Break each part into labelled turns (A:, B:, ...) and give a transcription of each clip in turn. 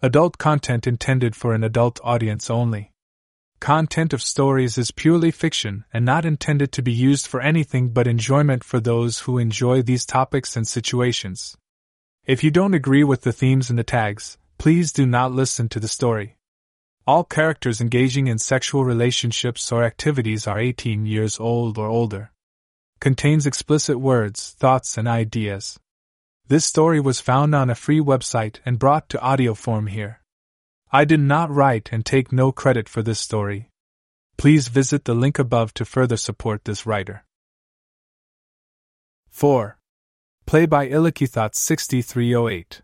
A: Adult content intended for an adult audience only. Content of stories is purely fiction and not intended to be used for anything but enjoyment for those who enjoy these topics and situations. If you don't agree with the themes and the tags, please do not listen to the story. All characters engaging in sexual relationships or activities are 18 years old or older. Contains explicit words, thoughts, and ideas. This story was found on a free website and brought to audio form here. I did not write and take no credit for this story. Please visit the link above to further support this writer. Fore! Play by ilikeithot 6308.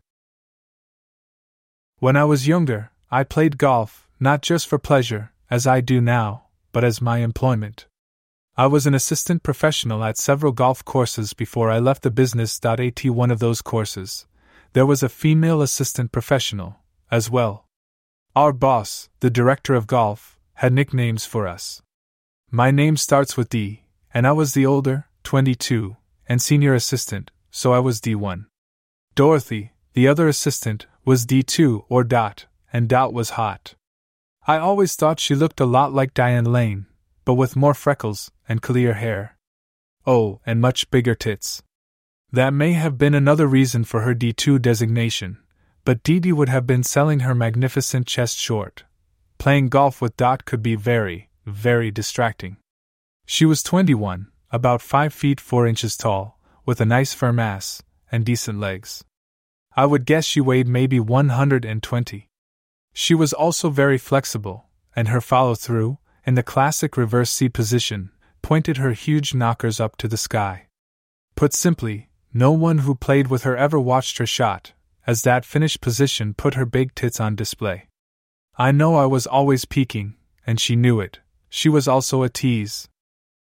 A: When I was younger, I played golf, not just for pleasure, as I do now, but as my employment. I was an assistant professional at several golf courses before I left the business. At one of those courses, there was a female assistant professional, as well. Our boss, the director of golf, had nicknames for us. My name starts with D, and I was the older, 22, and senior assistant, so I was D1. Dorothy, the other assistant, was D2 or Dot, and Dot was hot. I always thought she looked a lot like Diane Lane, but with more freckles and clear hair. Oh, and much bigger tits. That may have been another reason for her D2 designation but Dee Dee would have been selling her magnificent chest short. Playing golf with Dot could be very, very distracting. She was 21, about 5 feet 4 inches tall, with a nice firm ass, and decent legs. I would guess she weighed maybe 120. She was also very flexible, and her follow through, in the classic reverse C position, pointed her huge knockers up to the sky. Put simply, no one who played with her ever watched her shot, as that finished position put her big tits on display. I know I was always peeking, and she knew it. She was also a tease.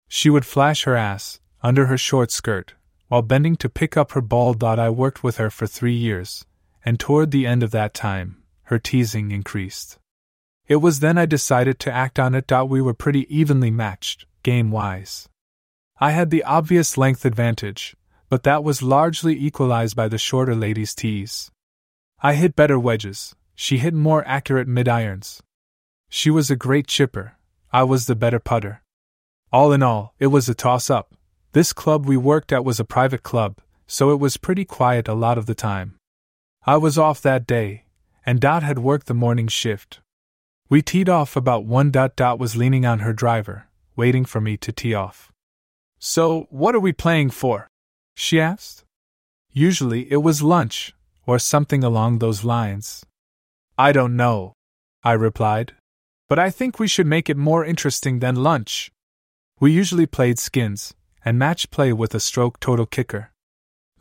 A: She would flash her ass, under her short skirt, while bending to pick up her ball. I worked with her for three years, and toward the end of that time, her teasing increased. It was then I decided to act on it. We were pretty evenly matched, game wise. I had the obvious length advantage, but that was largely equalized by the shorter lady's tees. I hit better wedges, she hit more accurate mid irons. She was a great chipper, I was the better putter. All in all, it was a toss up. This club we worked at was a private club, so it was pretty quiet a lot of the time. I was off that day, and Dot had worked the morning shift. We teed off about one. Dot Dot was leaning on her driver, waiting for me to tee off. So, what are we playing for? she asked. Usually it was lunch, or something along those lines. I don't know, I replied. But I think we should make it more interesting than lunch. We usually played skins, and match play with a stroke total kicker.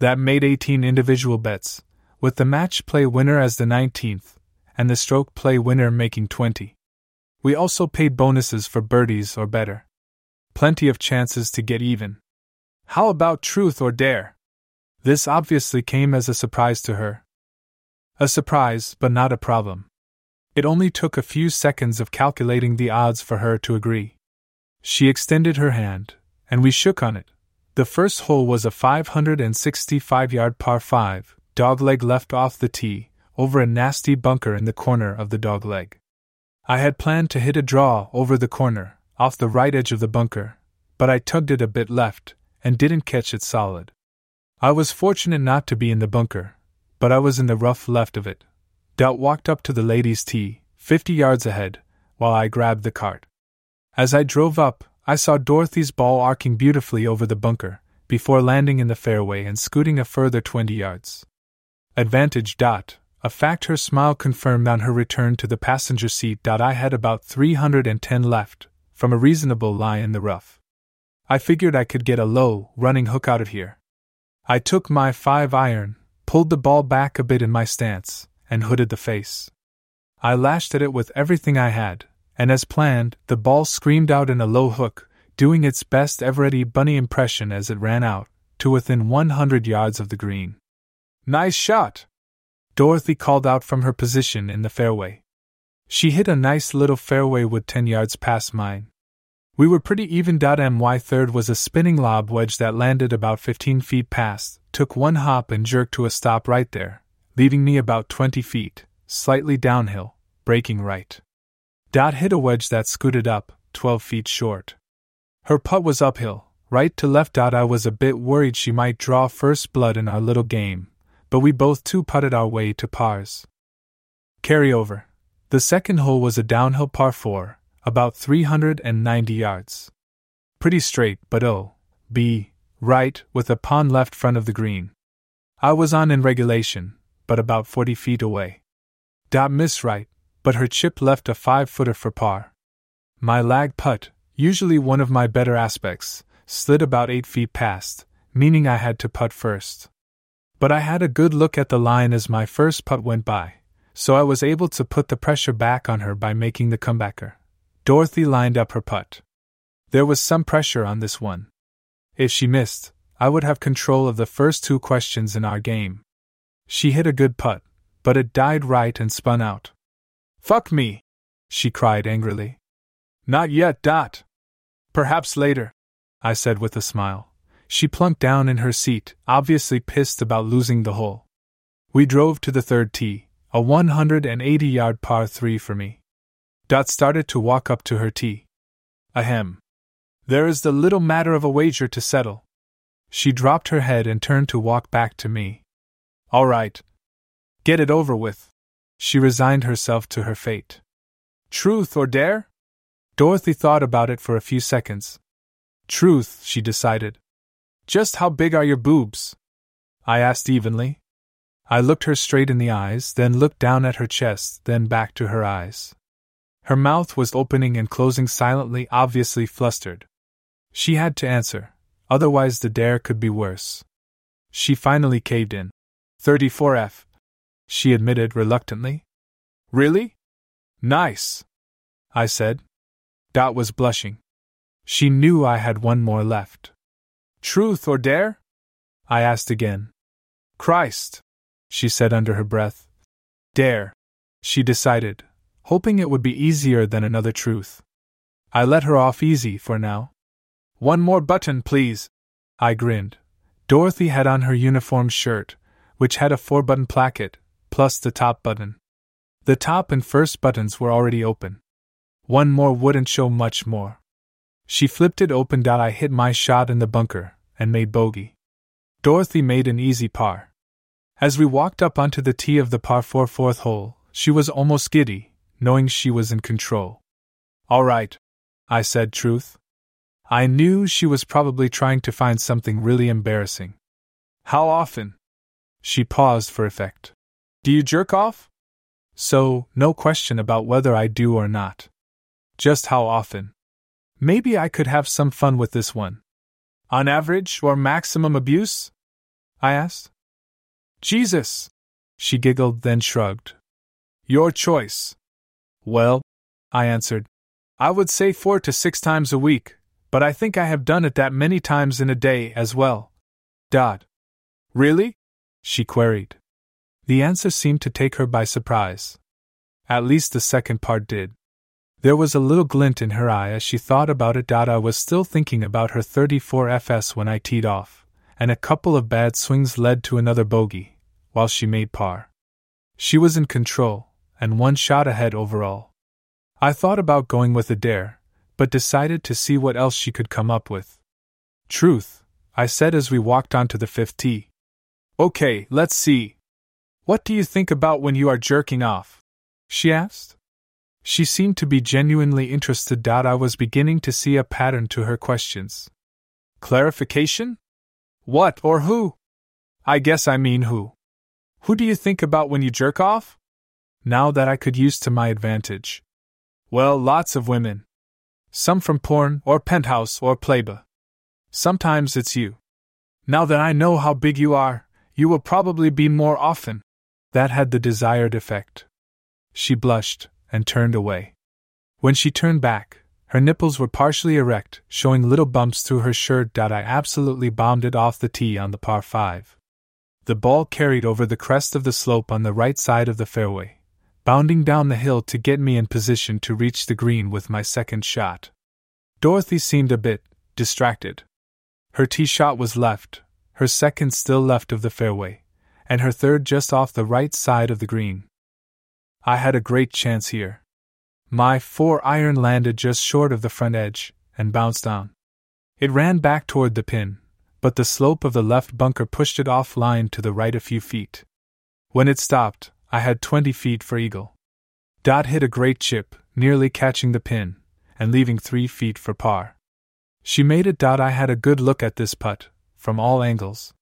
A: That made 18 individual bets, with the match play winner as the 19th, and the stroke play winner making 20. We also paid bonuses for birdies or better. Plenty of chances to get even. How about truth or dare? This obviously came as a surprise to her. A surprise, but not a problem. It only took a few seconds of calculating the odds for her to agree. She extended her hand, and we shook on it. The first hole was a 565 yard par 5, dogleg left off the tee, over a nasty bunker in the corner of the dogleg. I had planned to hit a draw over the corner, off the right edge of the bunker, but I tugged it a bit left, and didn't catch it solid. I was fortunate not to be in the bunker, but I was in the rough left of it. Dot walked up to the ladies' tee, fifty yards ahead, while I grabbed the cart. As I drove up, I saw Dorothy's ball arcing beautifully over the bunker, before landing in the fairway and scooting a further twenty yards. Advantage. Dot, a fact her smile confirmed on her return to the passenger seat. I had about 310 left, from a reasonable lie in the rough. I figured I could get a low, running hook out of here. I took my 5 iron, pulled the ball back a bit in my stance, and hooded the face. I lashed at it with everything I had, and as planned, the ball screamed out in a low hook, doing its best Eveready Bunny impression as it ran out, to within 100 yards of the green. Nice shot! Dorothy called out from her position in the fairway. She hit a nice little fairway wood 10 yards past mine, we were pretty even. My third was a spinning lob wedge that landed about 15 feet past, took one hop and jerked to a stop right there, leaving me about 20 feet, slightly downhill, breaking right. Dot hit a wedge that scooted up, 12 feet short. Her putt was uphill, right to left. I was a bit worried she might draw first blood in our little game, but we both two putted our way to pars. Carry over. The second hole was a downhill par 4, about 390 yards. Pretty straight, but oh, B, right, with a pond left front of the green. I was on in regulation, but about 40 feet away. Dot missed right, but her chip left a five footer for par. My lag putt, usually one of my better aspects, slid about eight feet past, meaning I had to putt first. But I had a good look at the line as my first putt went by, so I was able to put the pressure back on her by making the comebacker. Dorothy lined up her putt. There was some pressure on this one. If she missed, I would have control of the first two questions in our game. She hit a good putt, but it died right and spun out. Fuck me! she cried angrily. Not yet, Dot. Perhaps later, I said with a smile. She plunked down in her seat, obviously pissed about losing the hole. We drove to the third tee, a 180 yard par 3 for me. Dot started to walk up to her tee. Ahem. There is the little matter of a wager to settle. She dropped her head and turned to walk back to me. All right. Get it over with. She resigned herself to her fate. Truth or dare? Dorothy thought about it for a few seconds. Truth, she decided. Just how big are your boobs? I asked evenly. I looked her straight in the eyes, then looked down at her chest, then back to her eyes. Her mouth was opening and closing silently, obviously flustered. She had to answer, otherwise, the dare could be worse. She finally caved in. 34F, she admitted reluctantly. Really? Nice, I said. Dot was blushing. She knew I had one more left. Truth or dare? I asked again. Christ, she said under her breath. Dare, she decided, hoping it would be easier than another truth. I let her off easy for now. One more button, please. I grinned. Dorothy had on her uniform shirt, which had a four button placket, plus the top button. The top and first buttons were already open. One more wouldn't show much more. She flipped it open. I hit my shot in the bunker and made bogey. Dorothy made an easy par. As we walked up onto the tee of the par 4 fourth hole, she was almost giddy, knowing she was in control. All right, I said truth. I knew she was probably trying to find something really embarrassing. How often? She paused for effect. Do you jerk off? So, no question about whether I do or not. Just how often. Maybe I could have some fun with this one. On average or maximum abuse? I asked. Jesus! She giggled, then shrugged. Your choice. Well, I answered. I would say four to six times a week, but I think I have done it that many times in a day as well. Dot. Really? She queried. The answer seemed to take her by surprise. At least the second part did. There was a little glint in her eye as she thought about it. I was still thinking about her 34 FS when I teed off, and a couple of bad swings led to another bogey, while she made par. She was in control, and one shot ahead overall. I thought about going with a dare, but decided to see what else she could come up with. Truth, I said as we walked onto the fifth tee. Okay, let's see, what do you think about when you are jerking off? She asked. She seemed to be genuinely interested. I was beginning to see a pattern to her questions. Clarification? What or who? I guess I mean who. Who do you think about when you jerk off? Now that I could use to my advantage. Well, lots of women. Some from porn or penthouse or playboy. Sometimes it's you. Now that I know how big you are, you will probably be more often. That had the desired effect. She blushed and turned away. When she turned back, her nipples were partially erect, showing little bumps through her shirt. That I absolutely bombed it off the tee on the par 5. The ball carried over the crest of the slope on the right side of the fairway, bounding down the hill to get me in position to reach the green with my second shot. Dorothy seemed a bit distracted. Her tee shot was left, her second still left of the fairway, and her third just off the right side of the green. I had a great chance here. My four iron landed just short of the front edge and bounced down. It ran back toward the pin, but the slope of the left bunker pushed it off line to the right a few feet. When it stopped, I had 20 feet for eagle. Dot hit a great chip, nearly catching the pin, and leaving three feet for par. She made it. Dot I had a good look at this putt, from all angles.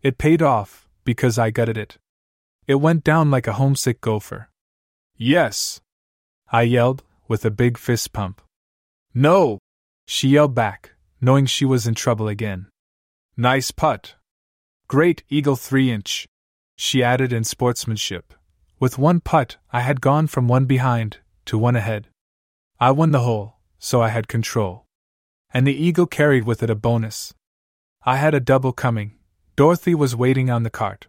A: It paid off, because I gutted it. It went down like a homesick gopher. Yes! I yelled, with a big fist pump. No! She yelled back, knowing she was in trouble again. Nice putt. Great eagle three inch, she added in sportsmanship. With one putt, I had gone from one behind to one ahead. I won the hole, so I had control. And the eagle carried with it a bonus. I had a double coming. Dorothy was waiting on the cart.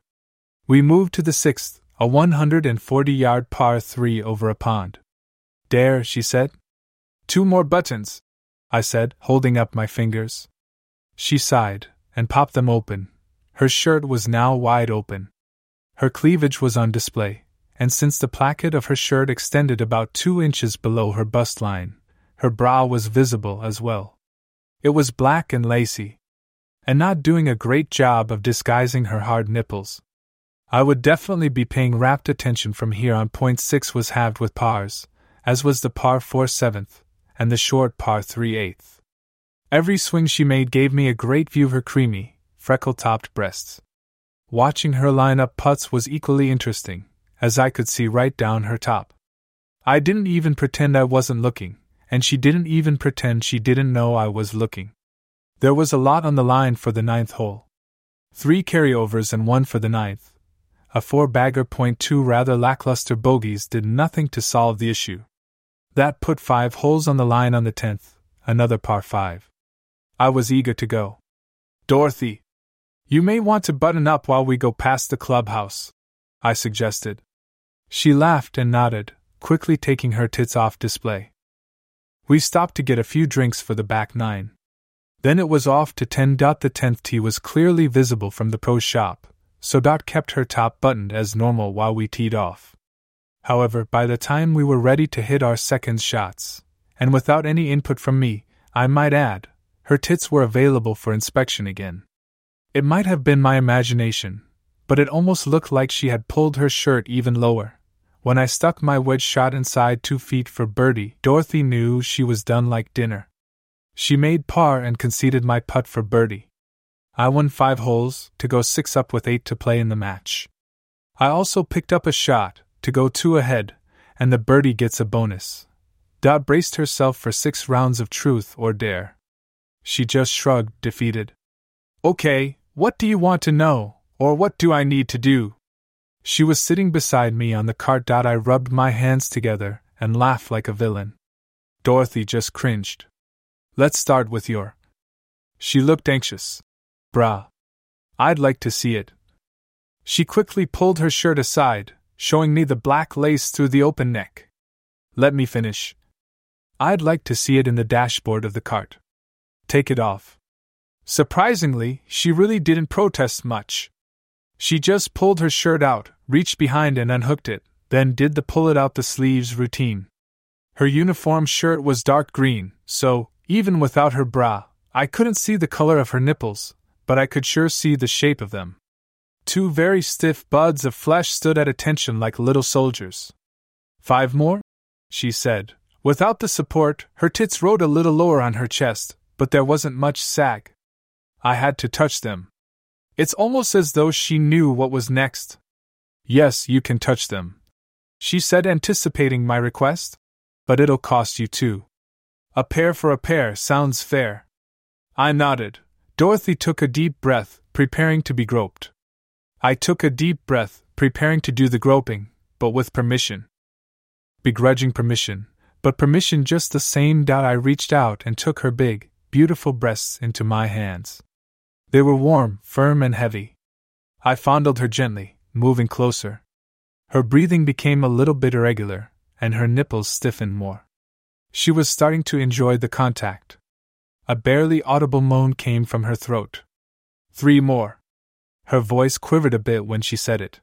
A: We moved to the sixth, a 140 yard par 3 over a pond. Dare, she said. Two more buttons, I said, holding up my fingers. She sighed and popped them open. Her shirt was now wide open. Her cleavage was on display, and since the placket of her shirt extended about two inches below her bust line, her brow was visible as well. It was black and lacy, and not doing a great job of disguising her hard nipples. I would definitely be paying rapt attention from here on. Point six was halved with pars, as was the par four seventh, and the short par three eighth. Every swing she made gave me a great view of her creamy, freckle topped breasts. Watching her line up putts was equally interesting, as I could see right down her top. I didn't even pretend I wasn't looking, and she didn't even pretend she didn't know I was looking. There was a lot on the line for the ninth hole. Three carryovers and one for the ninth. A four bagger point two rather lackluster bogeys did nothing to solve the issue. That put five holes on the line on the tenth, another par five. I was eager to go. Dorothy, you may want to button up while we go past the clubhouse, I suggested. She laughed and nodded, quickly taking her tits off display. We stopped to get a few drinks for the back nine. Then it was off to 10. The tenth tee was clearly visible from the pro shop, so Dot kept her top buttoned as normal while we teed off. However, by the time we were ready to hit our second shots, and without any input from me, I might add, her tits were available for inspection again. It might have been my imagination, but it almost looked like she had pulled her shirt even lower. When I stuck my wedge shot inside two feet for birdie, Dorothy knew she was done like dinner. She made par and conceded my putt for birdie. I won five holes, to go six up with eight to play in the match. I also picked up a shot, to go two ahead, and the birdie gets a bonus. Dot braced herself for six rounds of truth or dare. She just shrugged, defeated. Okay, what do you want to know, or what do I need to do? She was sitting beside me on the cart. Dot. I rubbed my hands together and laughed like a villain. Dorothy just cringed. Let's start with your. She looked anxious. Brah. I'd like to see it. She quickly pulled her shirt aside, showing me the black lace through the open neck. Let me finish. I'd like to see it in the dashboard of the cart. Take it off. Surprisingly, she really didn't protest much. She just pulled her shirt out, reached behind and unhooked it, then did the pull it out the sleeves routine. Her uniform shirt was dark green, so, even without her bra, I couldn't see the color of her nipples, but I could sure see the shape of them. Two very stiff buds of flesh stood at attention like little soldiers. Five more? she said. Without the support, her tits rode a little lower on her chest, but there wasn't much sag. I had to touch them. It's almost as though she knew what was next. Yes, you can touch them. She said, anticipating my request. But it'll cost you two. A pair for a pair sounds fair. I nodded. Dorothy took a deep breath, preparing to be groped. I took a deep breath, preparing to do the groping, but with permission. Begrudging permission, but permission just the same. I reached out and took her big, beautiful breasts into my hands. They were warm, firm, and heavy. I fondled her gently, moving closer. Her breathing became a little bit irregular, and her nipples stiffened more. She was starting to enjoy the contact. A barely audible moan came from her throat. Three more. Her voice quivered a bit when she said it.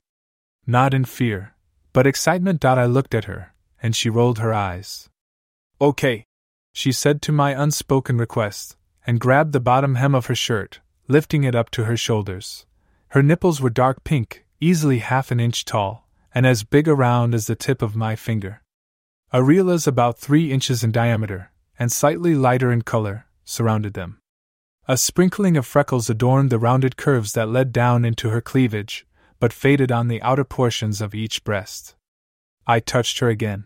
A: Not in fear, But excitement. I looked at her, and she rolled her eyes. Okay, she said to my unspoken request, and grabbed the bottom hem of her shirt, lifting it up to her shoulders. Her nipples were dark pink, easily half an inch tall, and as big around as the tip of my finger. Areolas about three inches in diameter, and slightly lighter in color, surrounded them. A sprinkling of freckles adorned the rounded curves that led down into her cleavage, but faded on the outer portions of each breast. I touched her again.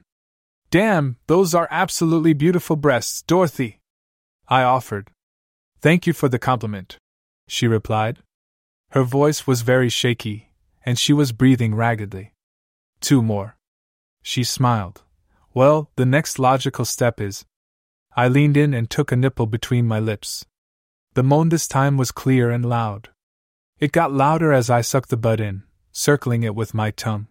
A: Damn, those are absolutely beautiful breasts, Dorothy! I offered. Thank you for the compliment, she replied. Her voice was very shaky, and she was breathing raggedly. Two more. She smiled. Well, the next logical step is. I leaned in and took a nipple between my lips. The moan this time was clear and loud. It got louder as I sucked the bud in, circling it with my tongue.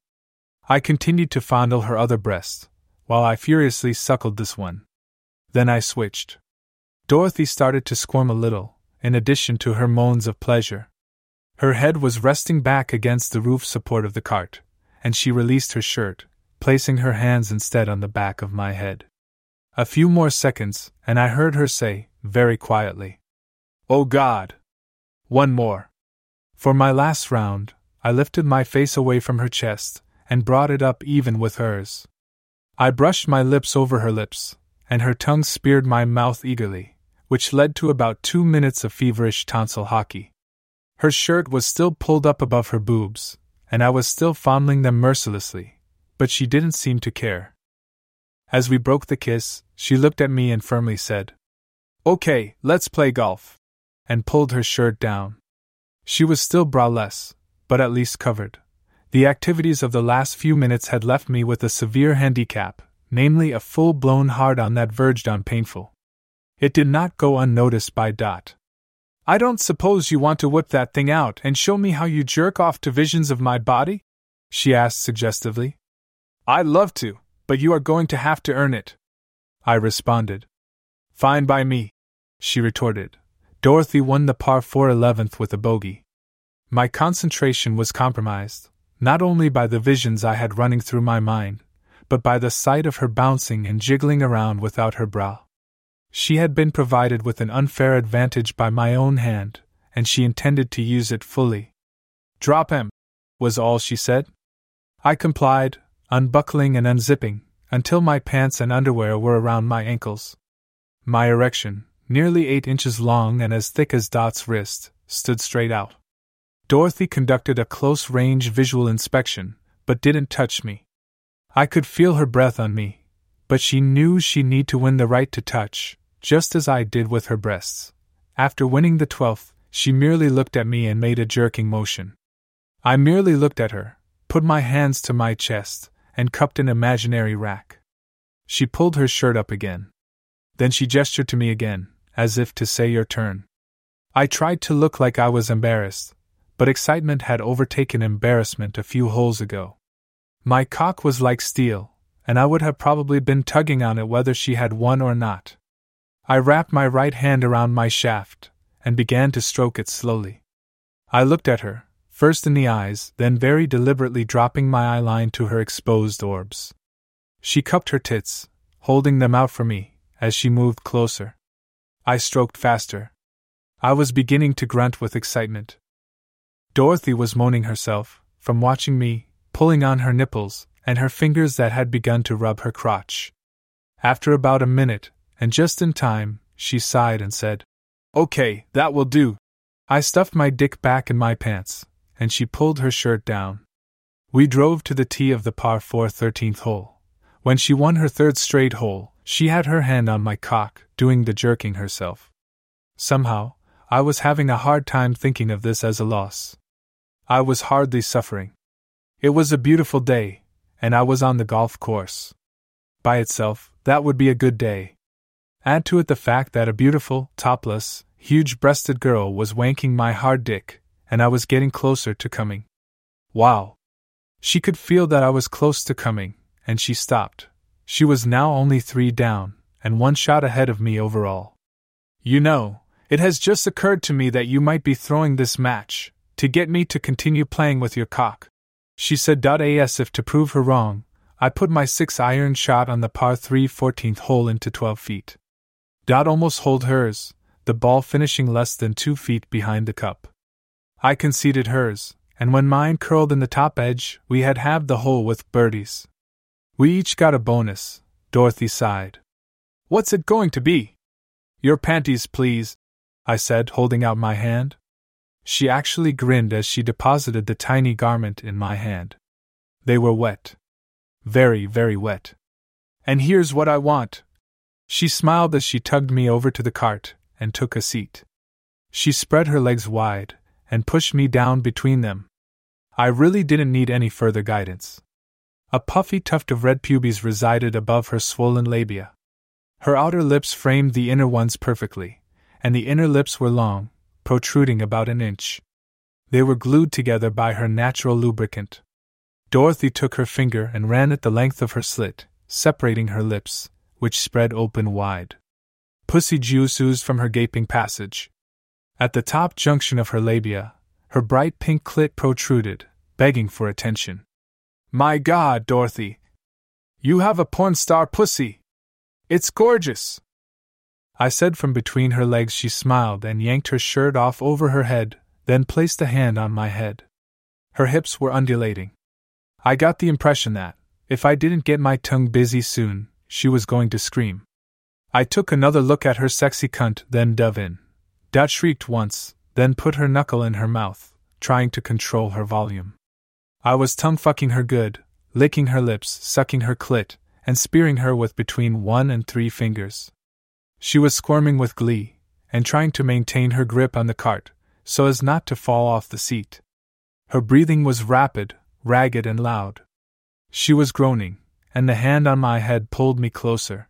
A: I continued to fondle her other breast, while I furiously suckled this one. Then I switched. Dorothy started to squirm a little, in addition to her moans of pleasure. Her head was resting back against the roof support of the cart, and she released her shirt, placing her hands instead on the back of my head. A few more seconds, and I heard her say, very quietly, Oh God! One more. For my last round, I lifted my face away from her chest and brought it up even with hers. I brushed my lips over her lips, and her tongue speared my mouth eagerly, which led to about two minutes of feverish tonsil hockey. Her shirt was still pulled up above her boobs, and I was still fondling them mercilessly, but she didn't seem to care. As we broke the kiss, she looked at me and firmly said, Okay, let's play golf and pulled her shirt down. She was still braless, but at least covered. The activities of the last few minutes had left me with a severe handicap, namely a full blown hard on that verged on painful. It did not go unnoticed by Dot. I don't suppose you want to whip that thing out and show me how you jerk off to visions of my body? she asked suggestively. I'd love to, but you are going to have to earn it. I responded. Fine by me, she retorted, Dorothy won the par 4 11th with a bogey. My concentration was compromised, not only by the visions I had running through my mind, but by the sight of her bouncing and jiggling around without her bra. She had been provided with an unfair advantage by my own hand, and she intended to use it fully. Drop him, was all she said. I complied, unbuckling and unzipping, until my pants and underwear were around my ankles. My erection, nearly eight inches long and as thick as Dot's wrist, stood straight out. Dorothy conducted a close range visual inspection, but didn't touch me. I could feel her breath on me, but she knew she need to win the right to touch, just as I did with her breasts. After winning the twelfth, she merely looked at me and made a jerking motion. I merely looked at her, put my hands to my chest, and cupped an imaginary rack. She pulled her shirt up again. Then she gestured to me again, as if to say your turn. I tried to look like I was embarrassed, but excitement had overtaken embarrassment a few holes ago. My cock was like steel, and I would have probably been tugging on it whether she had won or not. I wrapped my right hand around my shaft and began to stroke it slowly. I looked at her, first in the eyes, then very deliberately dropping my eyeline to her exposed orbs. She cupped her tits, holding them out for me, as she moved closer. I stroked faster. I was beginning to grunt with excitement. Dorothy was moaning herself, from watching me, pulling on her nipples, and her fingers that had begun to rub her crotch. After about a minute, and just in time, she sighed and said, Okay, that will do. I stuffed my dick back in my pants, and she pulled her shirt down. We drove to the tee of the par 4 13th hole. When she won her third straight hole, she had her hand on my cock, doing the jerking herself. Somehow, I was having a hard time thinking of this as a loss. I was hardly suffering. It was a beautiful day, and I was on the golf course. By itself, that would be a good day. Add to it the fact that a beautiful, topless, huge breasted girl was wanking my hard dick, and I was getting closer to coming. Wow! She could feel that I was close to coming, and she stopped, she was now only three down, and one shot ahead of me overall. You know, it has just occurred to me that you might be throwing this match to get me to continue playing with your cock. She said. As if to prove her wrong, I put my six iron shot on the par 3 14th hole into 12 feet. Dot almost hold hers, the ball finishing less than two feet behind the cup. I conceded hers, and when mine curled in the top edge, we had halved the hole with birdies. We each got a bonus, Dorothy sighed. What's it going to be? Your panties, please, I said, holding out my hand. She actually grinned as she deposited the tiny garment in my hand. They were wet. Very, very wet. And here's what I want. She smiled as she tugged me over to the cart and took a seat. She spread her legs wide and pushed me down between them. I really didn't need any further guidance. A puffy tuft of red pubes resided above her swollen labia. Her outer lips framed the inner ones perfectly, and the inner lips were long, protruding about an inch. They were glued together by her natural lubricant. Dorothy took her finger and ran it the length of her slit, separating her lips, which spread open wide. Pussy juice oozed from her gaping passage. At the top junction of her labia, her bright pink clit protruded, begging for attention. My God, Dorothy! You have a porn star pussy! It's gorgeous! I said from between her legs she smiled and yanked her shirt off over her head, then placed a hand on my head. Her hips were undulating. I got the impression that, if I didn't get my tongue busy soon, she was going to scream. I took another look at her sexy cunt, then dove in. Dot shrieked once, then put her knuckle in her mouth, trying to control her volume. I was tongue fucking her good, licking her lips, sucking her clit, and spearing her with between one and three fingers. She was squirming with glee, and trying to maintain her grip on the cart, so as not to fall off the seat. Her breathing was rapid, ragged, and loud. She was groaning, and the hand on my head pulled me closer.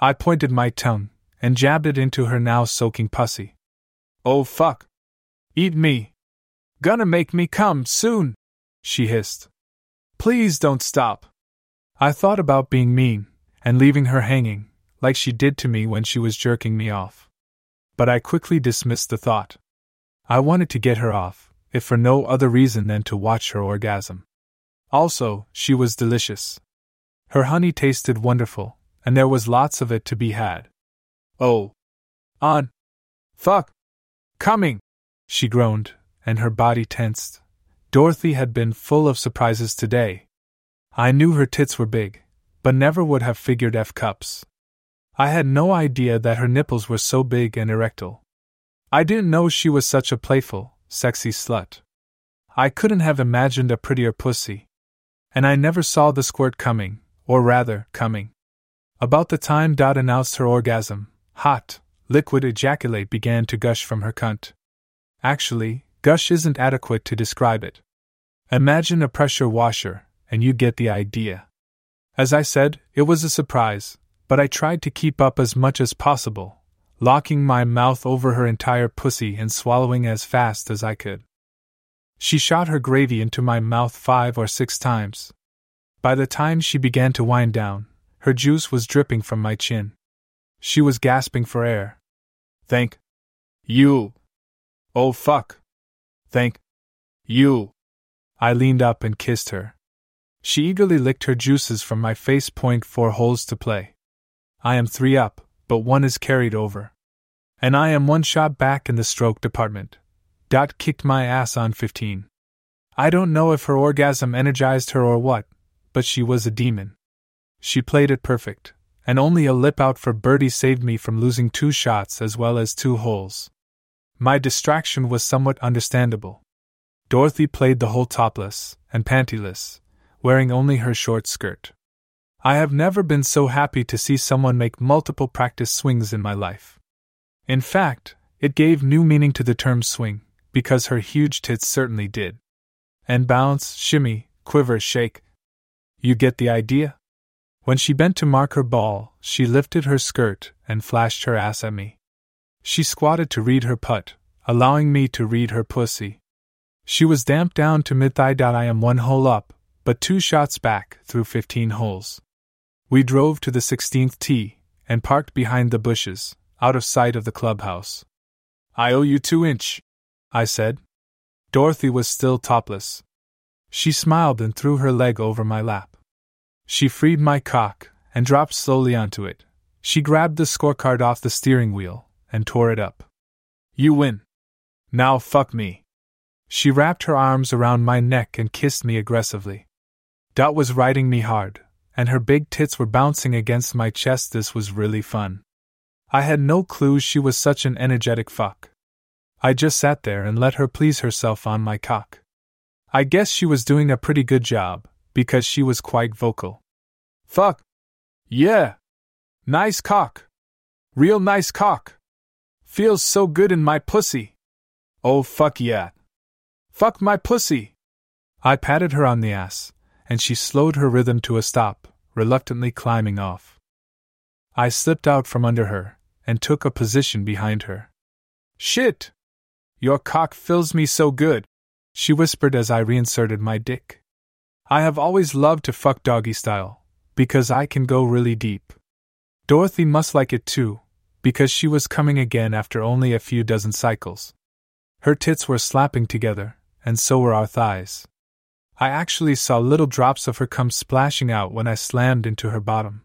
A: I pointed my tongue, and jabbed it into her now soaking pussy. Oh fuck! Eat me! Gonna make me come soon! She hissed. Please don't stop! I thought about being mean, and leaving her hanging, like she did to me when she was jerking me off. But I quickly dismissed the thought. I wanted to get her off, if for no other reason than to watch her orgasm. Also, she was delicious. Her honey tasted wonderful, and there was lots of it to be had. Oh. On. Fuck. Coming! She groaned, and her body tensed. Dorothy had been full of surprises today. I knew her tits were big, but never would have figured F cups. I had no idea that her nipples were so big and erectile. I didn't know she was such a playful, sexy slut. I couldn't have imagined a prettier pussy. And I never saw the squirt coming, or rather, coming. About the time Dot announced her orgasm, hot, liquid ejaculate began to gush from her cunt. Actually, gush isn't adequate to describe it. Imagine a pressure washer, and you get the idea. As I said, it was a surprise, but I tried to keep up as much as possible, locking my mouth over her entire pussy and swallowing as fast as I could. She shot her gravy into my mouth five or six times. By the time she began to wind down, her juice was dripping from my chin. She was gasping for air. Thank you. Oh fuck. Thank you. I leaned up and kissed her. She eagerly licked her juices from my face. Point four holes to play. I am three up, but one is carried over. And I am one shot back in the stroke department. Dot kicked my ass on 15. I don't know if her orgasm energized her or what, but she was a demon. She played it perfect, and only a lip out for birdie saved me from losing two shots as well as two holes. My distraction was somewhat understandable. Dorothy played the hole topless and pantyless, wearing only her short skirt. I have never been so happy to see someone make multiple practice swings in my life. In fact, it gave new meaning to the term swing, because her huge tits certainly did. And bounce, shimmy, quiver, shake. You get the idea? When she bent to mark her ball, she lifted her skirt and flashed her ass at me. She squatted to read her putt, allowing me to read her pussy. She was damped down to mid thigh. I am one hole up, but two shots back through 15 holes. We drove to the 16th tee and parked behind the bushes, out of sight of the clubhouse. I owe you two inch, I said. Dorothy was still topless. She smiled and threw her leg over my lap. She freed my cock and dropped slowly onto it. She grabbed the scorecard off the steering wheel and tore it up. You win. Now fuck me. She wrapped her arms around my neck and kissed me aggressively. Dot was riding me hard, and her big tits were bouncing against my chest. This was really fun. I had no clue she was such an energetic fuck. I just sat there and let her please herself on my cock. I guess she was doing a pretty good job, because she was quite vocal. Fuck. Yeah. Nice cock. Real nice cock. Feels so good in my pussy. Oh fuck yeah. Fuck my pussy! I patted her on the ass, and she slowed her rhythm to a stop, reluctantly climbing off. I slipped out from under her and took a position behind her. Shit! Your cock fills me so good, she whispered as I reinserted my dick. I have always loved to fuck doggy style, because I can go really deep. Dorothy must like it too, because she was coming again after only a few dozen cycles. Her tits were slapping together, and so were our thighs. I actually saw little drops of her cum splashing out when I slammed into her bottom.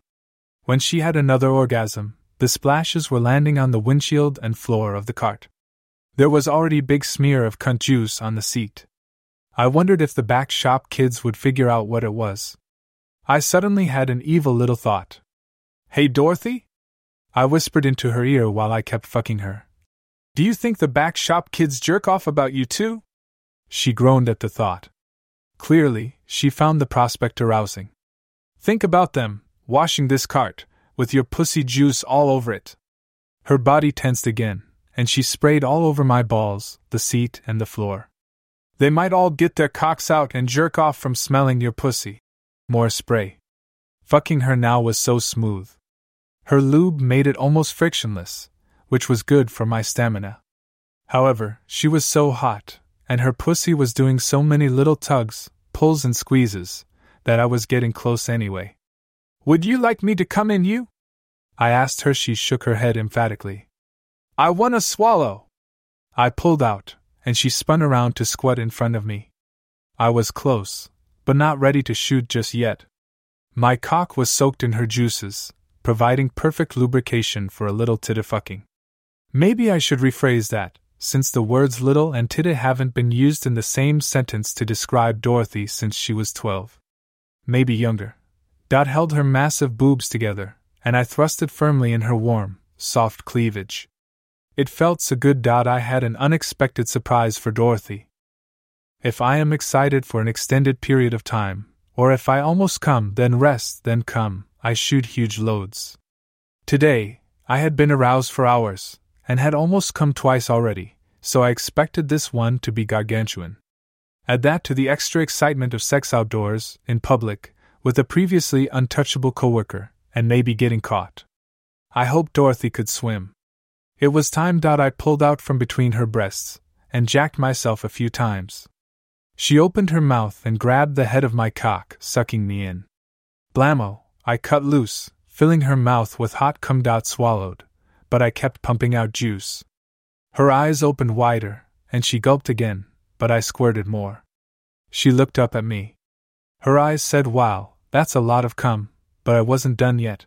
A: When she had another orgasm, the splashes were landing on the windshield and floor of the cart. There was already big smear of cunt juice on the seat. I wondered if the back shop kids would figure out what it was. I suddenly had an evil little thought. Hey, Dorothy? I whispered into her ear while I kept fucking her. Do you think the back shop kids jerk off about you too? She groaned at the thought. Clearly, she found the prospect arousing. Think about them, washing this cart, with your pussy juice all over it. Her body tensed again, and she sprayed all over my balls, the seat, and the floor. They might all get their cocks out and jerk off from smelling your pussy. More spray. Fucking her now was so smooth. Her lube made it almost frictionless, which was good for my stamina. However, she was so hot, and her pussy was doing so many little tugs, pulls, and squeezes that I was getting close anyway. Would you like me to come in you? I asked her. She shook her head emphatically. I want to swallow. I pulled out, and she spun around to squat in front of me. I was close, but not ready to shoot just yet. My cock was soaked in her juices, providing perfect lubrication for a little titty fucking. Maybe I should rephrase that since the words little and titty haven't been used in the same sentence to describe Dorothy since she was twelve. Maybe younger. Dot held her massive boobs together, and I thrusted firmly in her warm, soft cleavage. It felt so good. Dot I had an unexpected surprise for Dorothy. If I am excited for an extended period of time, or if I almost come, then rest, then come, I shoot huge loads. Today, I had been aroused for hours, and had almost come twice already, so I expected this one to be gargantuan. Add that to the extra excitement of sex outdoors, in public, with a previously untouchable coworker, and maybe getting caught. I hoped Dorothy could swim. It was time. I pulled out from between her breasts, and jacked myself a few times. She opened her mouth and grabbed the head of my cock, sucking me in. Blammo! I cut loose, filling her mouth with hot cum. Dot Swallowed, but I kept pumping out juice. Her eyes opened wider, and she gulped again, but I squirted more. She looked up at me. Her eyes said, Wow, that's a lot of cum, but I wasn't done yet.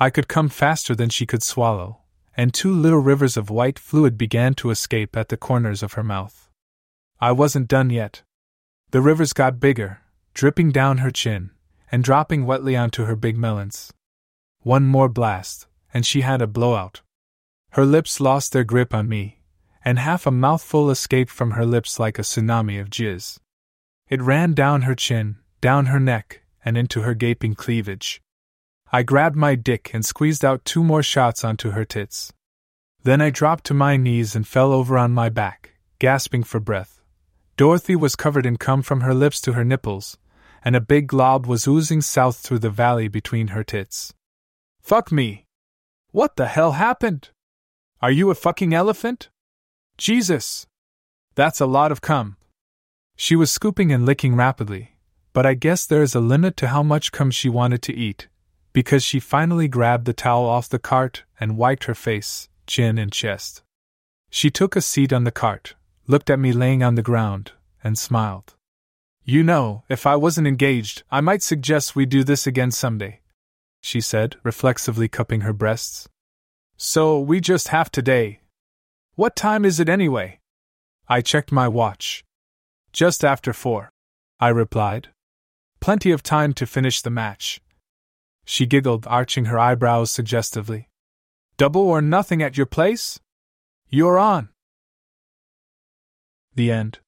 A: I could come faster than she could swallow, and two little rivers of white fluid began to escape at the corners of her mouth. I wasn't done yet. The rivers got bigger, dripping down her chin, and dropping wetly onto her big melons. One more blast, and she had a blowout. Her lips lost their grip on me, and half a mouthful escaped from her lips like a tsunami of jizz. It ran down her chin, down her neck, and into her gaping cleavage. I grabbed my dick and squeezed out two more shots onto her tits. Then I dropped to my knees and fell over on my back, gasping for breath. Dorothy was covered in cum from her lips to her nipples, and a big glob was oozing south through the valley between her tits. Fuck me! What the hell happened? Are you a fucking elephant? Jesus! That's a lot of cum. She was scooping and licking rapidly, but I guess there is a limit to how much cum she wanted to eat, because she finally grabbed the towel off the cart and wiped her face, chin, and chest. She took a seat on the cart, looked at me laying on the ground, and smiled. You know, if I wasn't engaged, I might suggest we do this again someday, she said, reflexively cupping her breasts. So we just have today. What time is it anyway? I checked my watch. Just after four, I replied. Plenty of time to finish the match. She giggled, arching her eyebrows suggestively. Double or nothing at your place? You're on. The end.